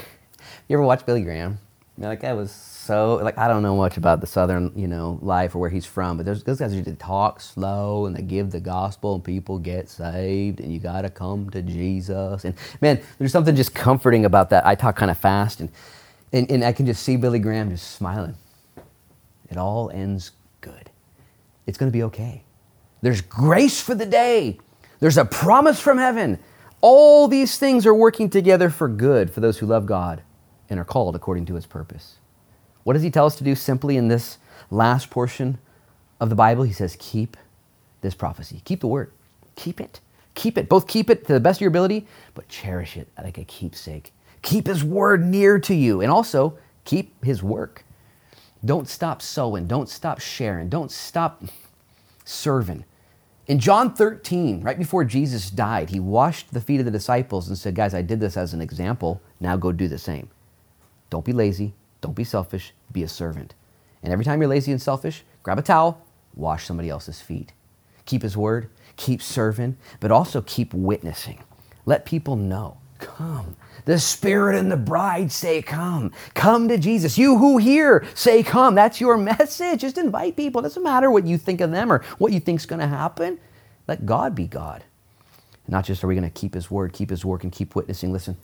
you ever watch Billy Graham? Like, that was so, like, I don't know much about the Southern, you know, life or where he's from, but those guys usually talk slow and they give the gospel and people get saved and you got to come to Jesus. And man, there's something just comforting about that. I talk kind of fast and, and, and I can just see Billy Graham just smiling. It all ends good. It's going to be okay. There's grace for the day. There's a promise from heaven. All these things are working together for good for those who love God and are called according to his purpose. What does he tell us to do simply in this last portion of the Bible? He says, Keep this prophecy. Keep the word. Keep it. Keep it. Both keep it to the best of your ability, but cherish it like a keepsake. Keep his word near to you and also keep his work. Don't stop sowing. Don't stop sharing. Don't stop serving. In John 13, right before Jesus died, he washed the feet of the disciples and said, Guys, I did this as an example. Now go do the same. Don't be lazy. Don't be selfish. Be a servant. And every time you're lazy and selfish, grab a towel, wash somebody else's feet. Keep his word, keep serving, but also keep witnessing. Let people know. Come. The Spirit and the bride say, Come. Come to Jesus. You who hear, say, Come. That's your message. Just invite people. It doesn't matter what you think of them or what you think's going to happen. Let God be God. Not just are we going to keep His word, keep His work, and keep witnessing. Listen,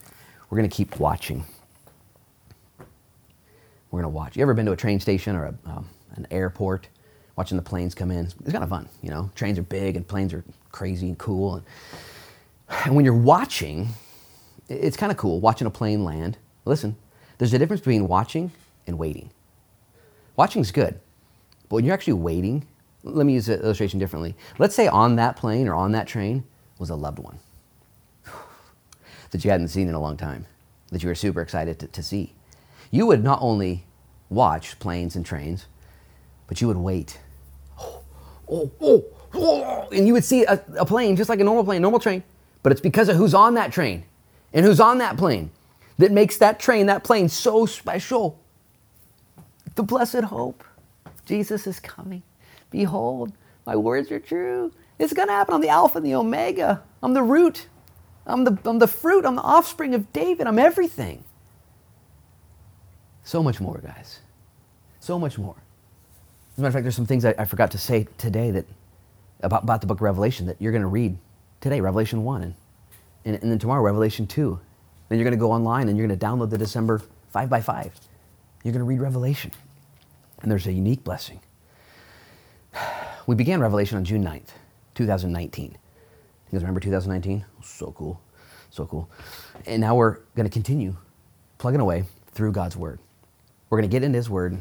we're going to keep watching. We're going to watch. You ever been to a train station or a, um, an airport? Watching the planes come in. It's kind of fun, you know. Trains are big and planes are crazy and cool. And, and when you're watching, it's kind of cool watching a plane land. Listen, there's a difference between watching and waiting. Watching's good, but when you're actually waiting, let me use the illustration differently. Let's say on that plane or on that train was a loved one that you hadn't seen in a long time, that you were super excited to, to see. You would not only watch planes and trains, but you would wait. Oh, oh, oh, oh. And you would see a, a plane just like a normal plane, normal train, but it's because of who's on that train and who's on that plane that makes that train, that plane so special. The blessed hope. Jesus is coming. Behold, my words are true. It's going to happen. I'm the Alpha and the Omega. I'm the root. I'm the, I'm the fruit. I'm the offspring of David. I'm everything. So much more, guys. So much more. As a matter of fact, there's some things I, I forgot to say today that about, about the book of Revelation that you're going to read today, Revelation 1. And and, and then tomorrow, Revelation 2. Then you're going to go online and you're going to download the December 5 by 5 You're going to read Revelation. And there's a unique blessing. We began Revelation on June 9th, 2019. You guys remember 2019? So cool. So cool. And now we're going to continue plugging away through God's Word. We're going to get into His Word,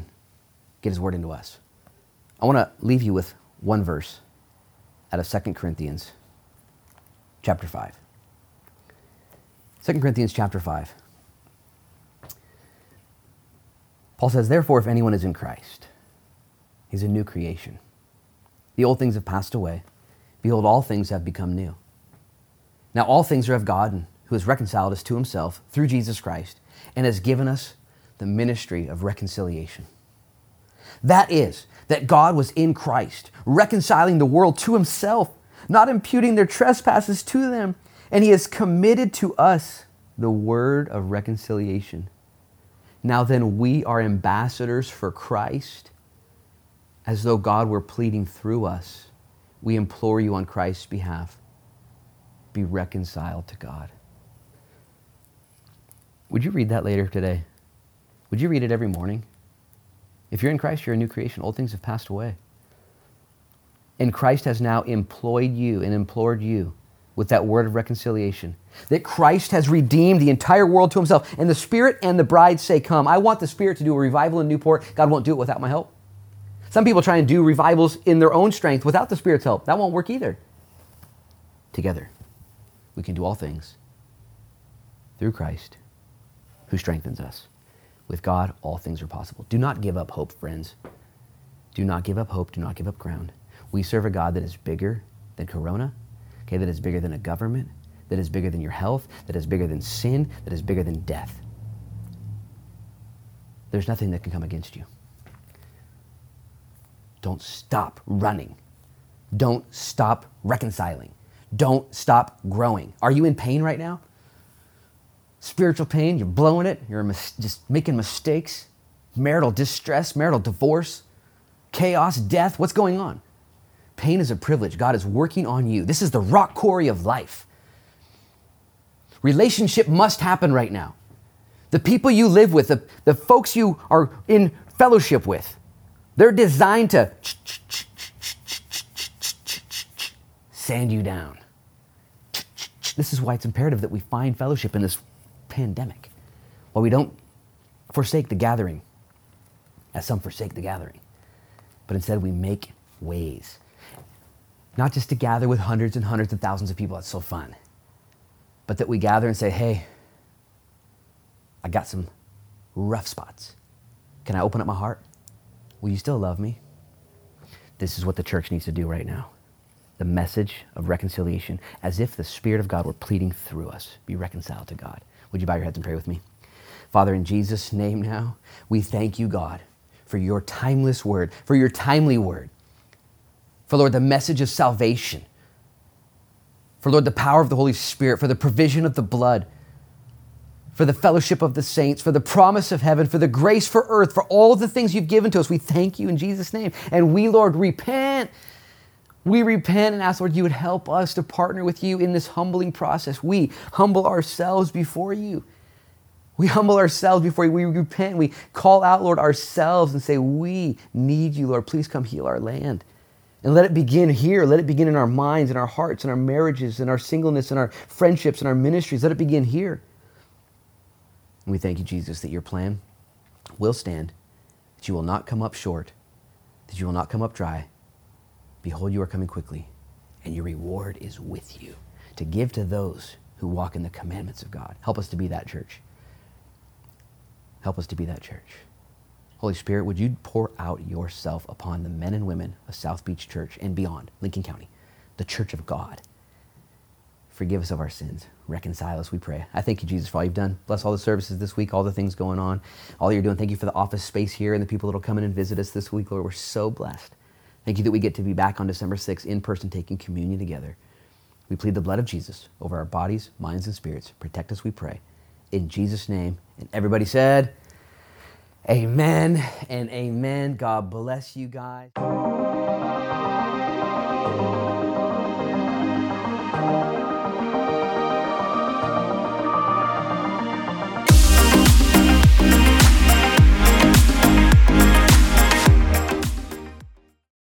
get His Word into us. I want to leave you with one verse out of 2 Corinthians chapter 5. 2 Corinthians chapter 5. Paul says, Therefore, if anyone is in Christ, he's a new creation. The old things have passed away. Behold, all things have become new. Now, all things are of God, who has reconciled us to himself through Jesus Christ and has given us the ministry of reconciliation. That is, that God was in Christ, reconciling the world to himself, not imputing their trespasses to them and he has committed to us the word of reconciliation. Now then, we are ambassadors for Christ, as though God were pleading through us. We implore you on Christ's behalf be reconciled to God. Would you read that later today? Would you read it every morning? If you're in Christ, you're a new creation. Old things have passed away. And Christ has now employed you and implored you with that word of reconciliation. That Christ has redeemed the entire world to himself. And the Spirit and the bride say, Come. I want the Spirit to do a revival in Newport. God won't do it without my help. Some people try and do revivals in their own strength without the Spirit's help. That won't work either. together, we can do all things through Christ who strengthens us. With God, all things are possible. Do not give up hope, friends. Do not give up hope. Do not give up ground. We serve a God that is bigger than Corona, okay, that is bigger than a government, that is bigger than your health, that is bigger than sin, that is bigger than death. There's nothing that can come against you. Don't stop running. Don't stop reconciling. Don't stop growing. Are you in pain right now? Spiritual pain, you're blowing it, you're mis- just making mistakes, marital distress, marital divorce, chaos, death. What's going on? Pain is a privilege. God is working on you. This is the rock quarry of life. Relationship must happen right now. The people you live with, the, the folks you are in fellowship with, they're designed to sand you down. This is why it's imperative that we find fellowship in this pandemic. While we don't forsake the gathering, as some forsake the gathering, but instead we make ways. Not just to gather with hundreds and hundreds and thousands of people, that's so fun, but that we gather and say, hey, I got some rough spots. Can I open up my heart? Will you still love me? This is what the church needs to do right now. The message of reconciliation, as if the Spirit of God were pleading through us. Be reconciled to God. Would you bow your heads and pray with me? Father, in Jesus' name now, we thank you, God, for your timeless word, for your timely word. For, Lord, the message of salvation. For, Lord, the power of the Holy Spirit, for the provision of the blood for the fellowship of the saints, for the promise of heaven, for the grace for earth, for all the things you've given to us. We thank you in Jesus' name. And we, Lord, repent. We repent and ask, Lord, you would help us to partner with you in this humbling process. We humble ourselves before you. We humble ourselves before you. We repent. We call out, Lord, ourselves and say, We need you, Lord. Please come heal our land. And let it begin here. Let it begin in our minds, in our hearts, in our marriages, in our singleness, in our friendships, in our ministries. Let it begin here. And we thank you, Jesus, that your plan will stand, that you will not come up short, that you will not come up dry. Behold, you are coming quickly, and your reward is with you to give to those who walk in the commandments of God. Help us to be that church. Help us to be that church. Holy Spirit, would you pour out yourself upon the men and women of South Beach Church and beyond, Lincoln County, the church of God? Forgive us of our sins. Reconcile us, we pray. I thank you, Jesus, for all you've done. Bless all the services this week, all the things going on, all you're doing. Thank you for the office space here and the people that will come in and visit us this week, Lord. We're so blessed. Thank you that we get to be back on December 6th in person taking communion together. We plead the blood of Jesus over our bodies, minds, and spirits. Protect us, we pray. In Jesus' name. And everybody said, Amen and amen. God bless you guys.